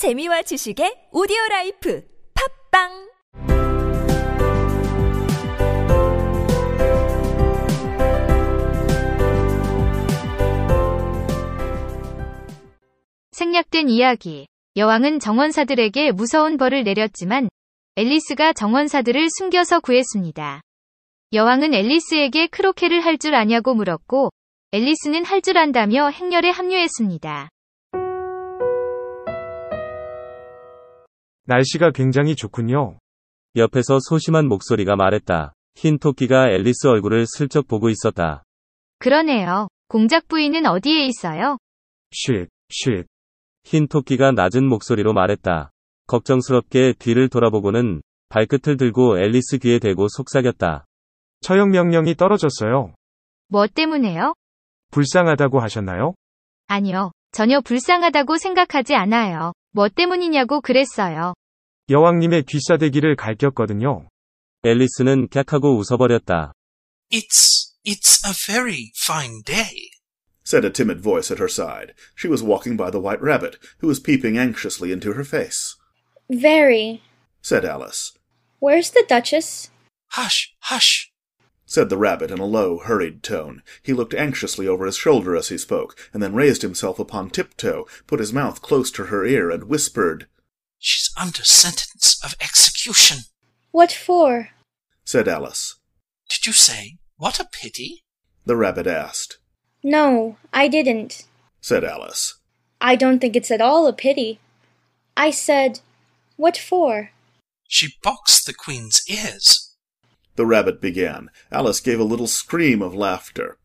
재미와 지식의 오디오 라이프 팝빵 생략된 이야기. 여왕은 정원사들에게 무서운 벌을 내렸지만 앨리스가 정원사들을 숨겨서 구했습니다. 여왕은 앨리스에게 크로케를 할 줄 아냐고 물었고 앨리스는 할 줄 안다며 행렬에 합류했습니다. 날씨가 굉장히 좋군요. 옆에서 소심한 목소리가 말했다. 흰 토끼가 앨리스 얼굴을 슬쩍 보고 있었다. 그러네요. 공작 부인은 어디에 있어요? 쉿, 쉿. 흰 토끼가 낮은 목소리로 말했다. 걱정스럽게 뒤를 돌아보고는 발끝을 들고 앨리스 귀에 대고 속삭였다. 처형 명령이 떨어졌어요. 뭐 때문에요? 불쌍하다고 하셨나요? 아니요. 전혀 불쌍하다고 생각하지 않아요. 뭐 때문이냐고 그랬어요. 여왕님의 귀싸대기를 갈겼거든요. 앨리스는 깍하고 웃어버렸다. It's, it's a very fine day. said a timid voice at her side. She was walking by the white rabbit, who was peeping anxiously into her face. Very. Said Alice. Where's the Duchess? Hush, hush. Said the rabbit in a low, hurried tone. He looked anxiously over his shoulder as he spoke, and then raised himself upon tiptoe, put his mouth close to her ear, and whispered. She's under sentence of execution. What for? Said Alice. Did you say, what a pity? The rabbit asked. No, I didn't. Said Alice. I don't think it's at all a pity. I said, What for? She boxed the queen's ears The rabbit began. Alice gave a little scream of laughter.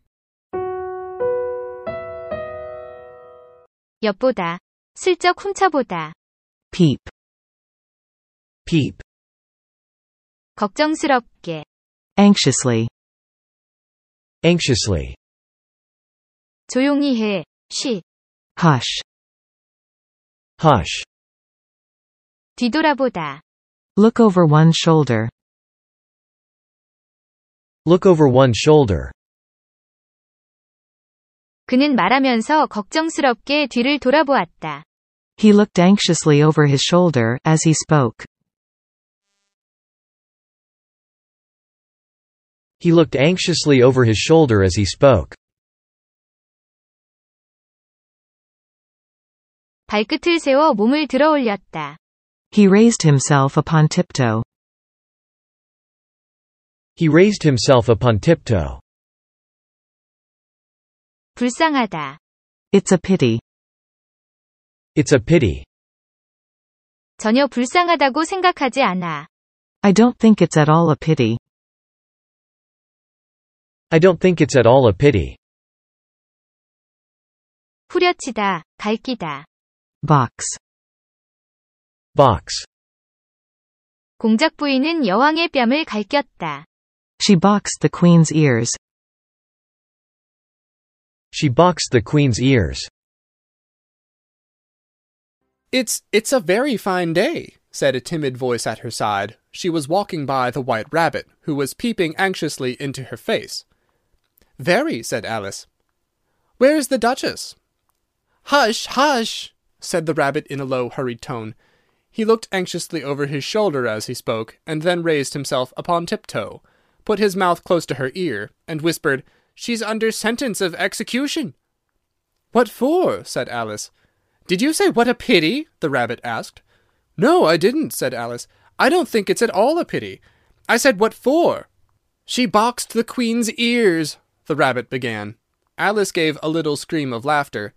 엿보다. 슬쩍 훔쳐보다. peep, peep, 걱정스럽게. anxiously, anxiously, 조용히 해. 쉬. hush, hush, 뒤돌아보다. look over one shoulder, look over one shoulder, 그는 말하면서 걱정스럽게 뒤를 돌아보았다. he looked anxiously over his shoulder as he spoke. He looked anxiously over his shoulder as he spoke. 발끝을 세워 몸을 들어 올렸다. He raised himself upon tiptoe. He raised himself upon tiptoe. 불쌍하다. It's a pity. It's a pity. 전혀 불쌍하다고 생각하지 않아. I don't think it's at all a pity. I don't think it's at all a pity. 후려치다, 갈기다. Box. Box. 공작 부인은 여왕의 뺨을 갈겼다. She boxed the queen's ears. She boxed the queen's ears. It's it's a very fine day, said a timid voice at her side. She was walking by the white rabbit, who was peeping anxiously into her face. Very, said Alice. Where's the Duchess? Hush, hush, said the rabbit in a low, hurried tone. He looked anxiously over his shoulder as he spoke, and then raised himself upon tiptoe, put his mouth close to her ear, and whispered, She's under sentence of execution. What for? said Alice. Did you say what a pity? the rabbit asked. No, I didn't, said Alice. I don't think it's at all a pity. I said what for? She boxed the queen's ears, the rabbit began. Alice gave a little scream of laughter.